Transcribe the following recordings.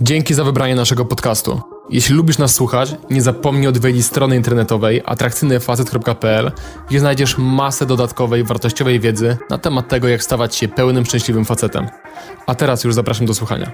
Dzięki za wybranie naszego podcastu. Jeśli lubisz nas słuchać, nie zapomnij odwiedzić strony internetowej atrakcyjnyfacet.pl, gdzie znajdziesz masę dodatkowej, wartościowej wiedzy na temat tego, jak stawać się pełnym, szczęśliwym facetem. A teraz już zapraszam do słuchania.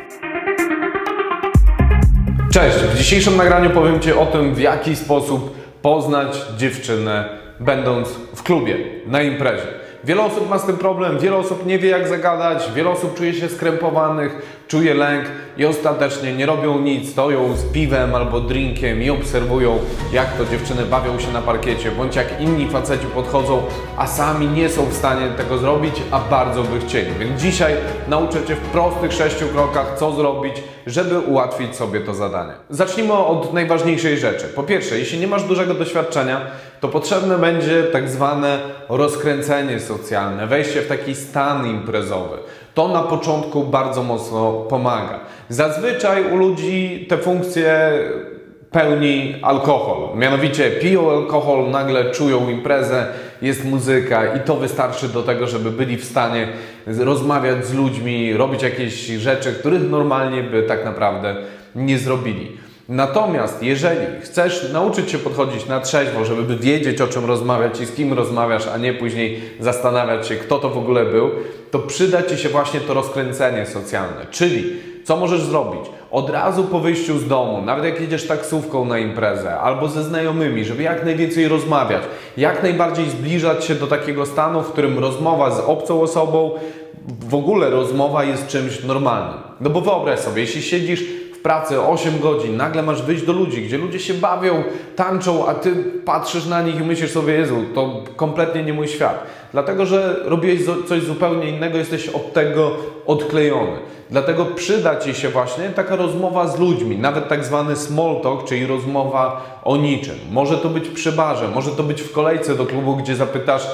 Cześć! W dzisiejszym nagraniu powiem Ci o tym, w jaki sposób poznać dziewczynę, będąc w klubie, na imprezie. Wiele osób ma z tym problem, wiele osób nie wie jak zagadać, wiele osób czuje się skrępowanych, czuje lęk i ostatecznie nie robią nic, stoją z piwem albo drinkiem i obserwują jak to dziewczyny bawią się na parkiecie, bądź jak inni faceci podchodzą, a sami nie są w stanie tego zrobić, a bardzo by chcieli. Więc dzisiaj nauczę Cię w prostych sześciu krokach, co zrobić, żeby ułatwić sobie to zadanie. Zacznijmy od najważniejszej rzeczy. Po pierwsze, jeśli nie masz dużego doświadczenia, to potrzebne będzie tak zwane rozkręcenie socjalne, wejście w taki stan imprezowy. To na początku bardzo mocno pomaga. Zazwyczaj u ludzi te funkcje pełni alkohol. Mianowicie piją alkohol, nagle czują imprezę, jest muzyka i to wystarczy do tego, żeby byli w stanie rozmawiać z ludźmi, robić jakieś rzeczy, których normalnie by tak naprawdę nie zrobili. Natomiast jeżeli chcesz nauczyć się podchodzić na trzeźwo, żeby wiedzieć o czym rozmawiać i z kim rozmawiasz, a nie później zastanawiać się, kto to w ogóle był, to przyda Ci się właśnie to rozkręcenie socjalne. Czyli co możesz zrobić? Od razu po wyjściu z domu, nawet jak jedziesz taksówką na imprezę albo ze znajomymi, żeby jak najwięcej rozmawiać, jak najbardziej zbliżać się do takiego stanu, w którym rozmowa z obcą osobą, w ogóle rozmowa jest czymś normalnym. No bo wyobraź sobie, jeśli siedzisz pracy 8 godzin, nagle masz wyjść do ludzi, gdzie ludzie się bawią, tańczą, a ty patrzysz na nich i myślisz sobie, Jezu, to kompletnie nie mój świat. Dlatego, że robiłeś coś zupełnie innego, jesteś od tego odklejony. Dlatego przyda Ci się właśnie taka rozmowa z ludźmi, nawet tak zwany small talk, czyli rozmowa o niczym. Może to być przy barze, może to być w kolejce do klubu, gdzie zapytasz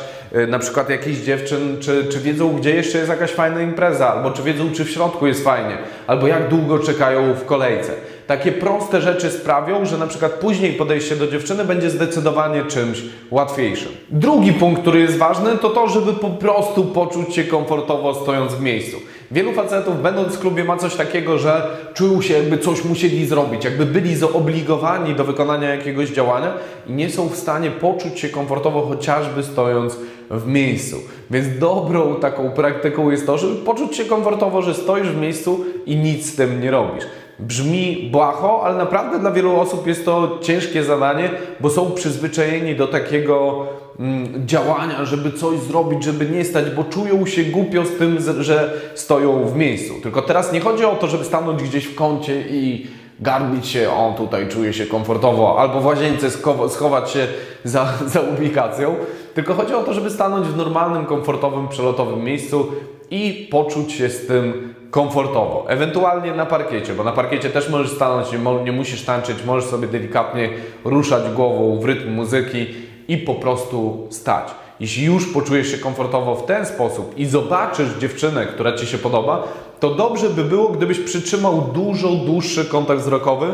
na przykład jakichś dziewczyn, czy, czy wiedzą, gdzie jeszcze jest jakaś fajna impreza, albo czy wiedzą, czy w środku jest fajnie, albo jak długo czekają w kolejce. Takie proste rzeczy sprawią, że na przykład później podejście do dziewczyny będzie zdecydowanie czymś łatwiejszym. Drugi punkt, który jest ważny, to to, żeby po prostu poczuć się komfortowo stojąc w miejscu. Wielu facetów, będąc w klubie, ma coś takiego, że czują się, jakby coś musieli zrobić, jakby byli zobligowani do wykonania jakiegoś działania i nie są w stanie poczuć się komfortowo, chociażby stojąc w miejscu. Więc dobrą taką praktyką jest to, żeby poczuć się komfortowo, że stoisz w miejscu i nic z tym nie robisz. Brzmi błaho, ale naprawdę dla wielu osób jest to ciężkie zadanie, bo są przyzwyczajeni do takiego mm, działania, żeby coś zrobić, żeby nie stać, bo czują się głupio z tym, że stoją w miejscu. Tylko teraz nie chodzi o to, żeby stanąć gdzieś w kącie i garbić się, o tutaj czuję się komfortowo, albo w łazience schować się za, za ubikacją, tylko chodzi o to, żeby stanąć w normalnym, komfortowym, przelotowym miejscu i poczuć się z tym komfortowo. Ewentualnie na parkiecie, bo na parkiecie też możesz stanąć, nie, nie musisz tańczyć, możesz sobie delikatnie ruszać głową w rytm muzyki i po prostu stać. Jeśli już poczujesz się komfortowo w ten sposób i zobaczysz dziewczynę, która Ci się podoba, to dobrze by było, gdybyś przytrzymał dużo dłuższy kontakt wzrokowy,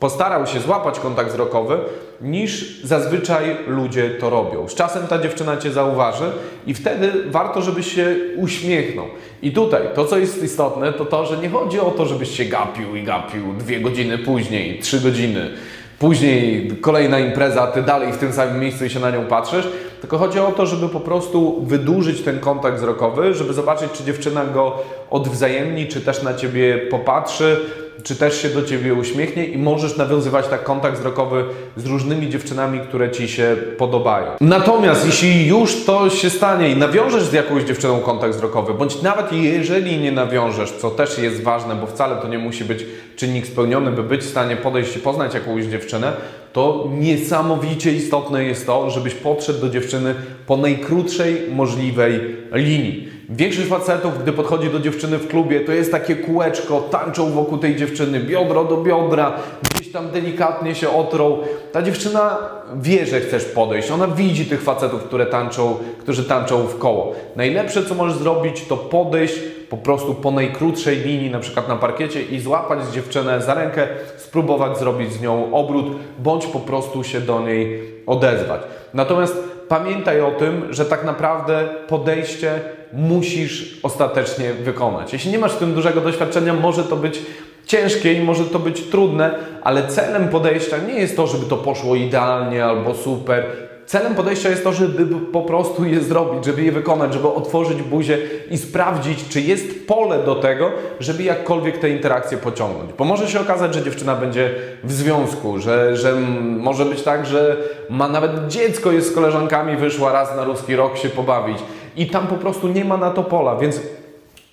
postarał się złapać kontakt wzrokowy, niż zazwyczaj ludzie to robią. Z czasem ta dziewczyna Cię zauważy i wtedy warto, żebyś się uśmiechnął. I tutaj to, co jest istotne, to to, że nie chodzi o to, żebyś się gapił i gapił dwie godziny później, trzy godziny. Później kolejna impreza, ty dalej w tym samym miejscu i się na nią patrzysz, tylko chodzi o to, żeby po prostu wydłużyć ten kontakt wzrokowy, żeby zobaczyć, czy dziewczyna go odwzajemni, czy też na ciebie popatrzy, czy też się do Ciebie uśmiechnie i możesz nawiązywać tak kontakt wzrokowy z różnymi dziewczynami, które Ci się podobają. Natomiast jeśli już to się stanie i nawiążesz z jakąś dziewczyną kontakt wzrokowy, bądź nawet jeżeli nie nawiążesz, co też jest ważne, bo wcale to nie musi być czynnik spełniony, by być w stanie podejść i poznać jakąś dziewczynę, to niesamowicie istotne jest to, żebyś podszedł do dziewczyny po najkrótszej możliwej linii. Większość facetów, gdy podchodzi do dziewczyny w klubie, to jest takie kółeczko, tańczą wokół tej dziewczyny, biodro do biodra, gdzieś tam delikatnie się otrą. Ta dziewczyna wie, że chcesz podejść, ona widzi tych facetów, które tańczą, którzy tańczą w koło. Najlepsze, co możesz zrobić, to podejść po prostu po najkrótszej linii, na przykład na parkiecie i złapać dziewczynę za rękę, spróbować zrobić z nią obrót, bądź po prostu się do niej odezwać. Natomiast pamiętaj o tym, że tak naprawdę podejście musisz ostatecznie wykonać. Jeśli nie masz w tym dużego doświadczenia, może to być ciężkie i może to być trudne, ale celem podejścia nie jest to, żeby to poszło idealnie albo super. Celem podejścia jest to, żeby po prostu je zrobić, żeby je wykonać, żeby otworzyć buzię i sprawdzić, czy jest pole do tego, żeby jakkolwiek te interakcje pociągnąć. Bo może się okazać, że dziewczyna będzie w związku, że, że może być tak, że ma nawet dziecko, jest z koleżankami, wyszła raz na ruski rok się pobawić i tam po prostu nie ma na to pola, więc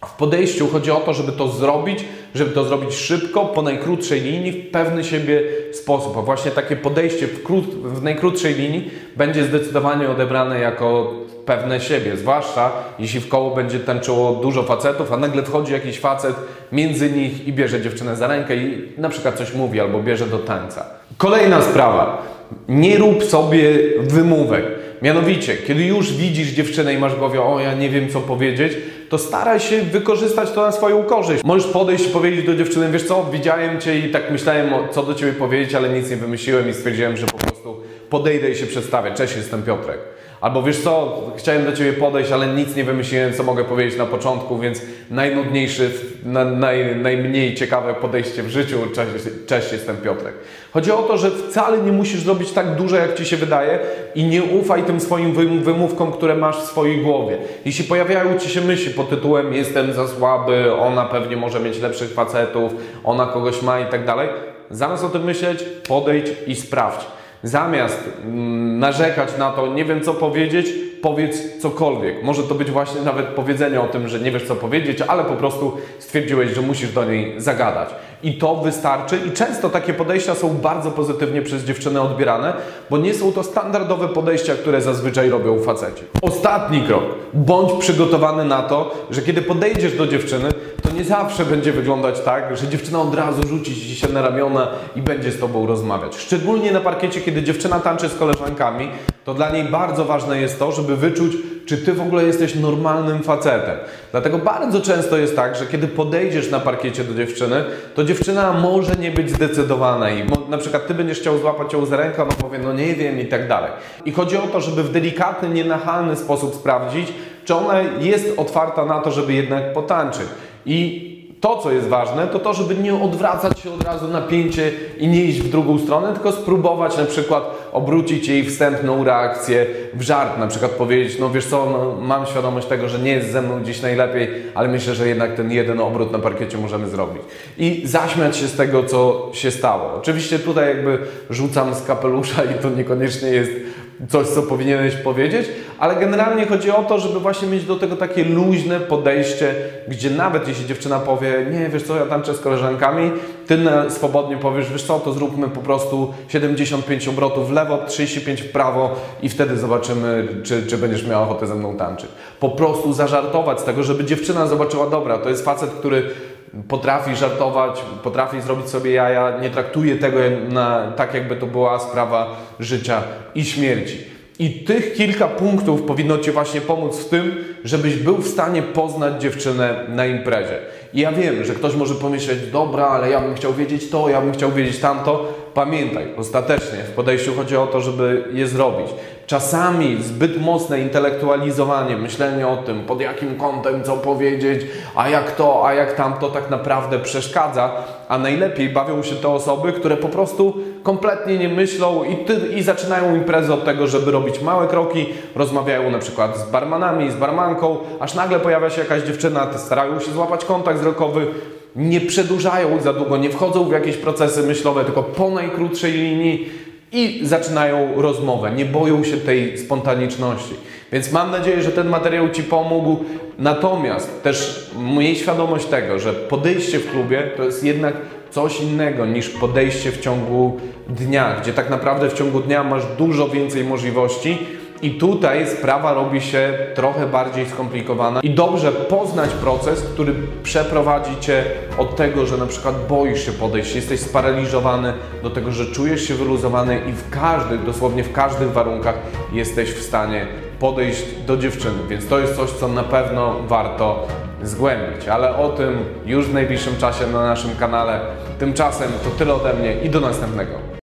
w podejściu chodzi o to, żeby to zrobić, żeby to zrobić szybko, po najkrótszej linii, w pewny siebie sposób. A właśnie takie podejście w, krót, w najkrótszej linii będzie zdecydowanie odebrane jako pewne siebie, zwłaszcza jeśli w koło będzie tańczyło dużo facetów, a nagle wchodzi jakiś facet między nich i bierze dziewczynę za rękę i na przykład coś mówi albo bierze do tańca. Kolejna sprawa. Nie rób sobie wymówek. Mianowicie, kiedy już widzisz dziewczynę i masz w głowie, o ja nie wiem co powiedzieć, to staraj się wykorzystać to na swoją korzyść. Możesz podejść i powiedzieć do dziewczyny, wiesz co, widziałem Cię i tak myślałem, co do Ciebie powiedzieć, ale nic nie wymyśliłem i stwierdziłem, że po prostu podejdę i się przedstawię. Cześć, jestem Piotrek. Albo wiesz co, chciałem do Ciebie podejść, ale nic nie wymyśliłem, co mogę powiedzieć na początku, więc najnudniejszy, na, naj, najmniej ciekawe podejście w życiu, cześć, cześć, jestem Piotrek. Chodzi o to, że wcale nie musisz zrobić tak dużo, jak Ci się wydaje i nie ufaj tym swoim wymówkom, które masz w swojej głowie. Jeśli pojawiają Ci się myśli pod tytułem jestem za słaby, ona pewnie może mieć lepszych facetów, ona kogoś ma i tak dalej, zamiast o tym myśleć, podejdź i sprawdź. Zamiast mm, narzekać na to, nie wiem co powiedzieć, powiedz cokolwiek. Może to być właśnie nawet powiedzenie o tym, że nie wiesz co powiedzieć, ale po prostu stwierdziłeś, że musisz do niej zagadać. I to wystarczy. I często takie podejścia są bardzo pozytywnie przez dziewczynę odbierane, bo nie są to standardowe podejścia, które zazwyczaj robią faceci. Ostatni krok. Bądź przygotowany na to, że kiedy podejdziesz do dziewczyny, to nie zawsze będzie wyglądać tak, że dziewczyna od razu rzuci ci się na ramiona i będzie z tobą rozmawiać. Szczególnie na parkiecie, kiedy dziewczyna tańczy z koleżankami, to dla niej bardzo ważne jest to, żeby wyczuć, czy ty w ogóle jesteś normalnym facetem. Dlatego bardzo często jest tak, że kiedy podejdziesz na parkiecie do dziewczyny, to dziewczyna może nie być zdecydowana i na przykład ty będziesz chciał złapać ją za rękę, ona powie, no nie wiem i tak dalej. I chodzi o to, żeby w delikatny, nienachalny sposób sprawdzić, czy ona jest otwarta na to, żeby jednak potańczyć. I to, co jest ważne, to to, żeby nie odwracać się od razu napięcie i nie iść w drugą stronę, tylko spróbować na przykład obrócić jej wstępną reakcję w żart, na przykład powiedzieć, no wiesz co, no, mam świadomość tego, że nie jest ze mną dziś najlepiej, ale myślę, że jednak ten jeden obrót na parkiecie możemy zrobić. I zaśmiać się z tego, co się stało. Oczywiście tutaj jakby rzucam z kapelusza i to niekoniecznie jest coś, co powinieneś powiedzieć, ale generalnie chodzi o to, żeby właśnie mieć do tego takie luźne podejście, gdzie nawet jeśli dziewczyna powie, nie, wiesz co, ja tańczę z koleżankami, ty swobodnie powiesz, wiesz co, to zróbmy po prostu 75 obrotów w lewo, 35 w prawo i wtedy zobaczymy, czy, czy będziesz miała ochotę ze mną tańczyć. Po prostu zażartować z tego, żeby dziewczyna zobaczyła, dobra, to jest facet, który potrafi żartować, potrafi zrobić sobie jaja, nie traktuje tego na, tak, jakby to była sprawa życia i śmierci. I tych kilka punktów powinno Ci właśnie pomóc w tym, żebyś był w stanie poznać dziewczynę na imprezie. I ja wiem, że ktoś może pomyśleć, dobra, ale ja bym chciał wiedzieć to, ja bym chciał wiedzieć tamto. Pamiętaj, ostatecznie w podejściu chodzi o to, żeby je zrobić. Czasami zbyt mocne intelektualizowanie, myślenie o tym, pod jakim kątem co powiedzieć, a jak to, a jak tamto, tak naprawdę przeszkadza, a najlepiej bawią się te osoby, które po prostu kompletnie nie myślą i, ty, i zaczynają imprezę od tego, żeby robić małe kroki, rozmawiają na przykład z barmanami, z barmanką, aż nagle pojawia się jakaś dziewczyna, starają się złapać kontakt wzrokowy, nie przedłużają za długo, nie wchodzą w jakieś procesy myślowe, tylko po najkrótszej linii i zaczynają rozmowę. Nie boją się tej spontaniczności. Więc mam nadzieję, że ten materiał Ci pomógł. Natomiast też miej świadomość tego, że podejście w klubie to jest jednak coś innego niż podejście w ciągu dnia, gdzie tak naprawdę w ciągu dnia masz dużo więcej możliwości i tutaj sprawa robi się trochę bardziej skomplikowana i dobrze poznać proces, który przeprowadzi Cię od tego, że na przykład boisz się podejść, jesteś sparaliżowany, do tego, że czujesz się wyluzowany i w każdych, dosłownie w każdych warunkach jesteś w stanie podejść do dziewczyny. Więc to jest coś, co na pewno warto zgłębić, ale o tym już w najbliższym czasie na naszym kanale. Tymczasem to tyle ode mnie i do następnego.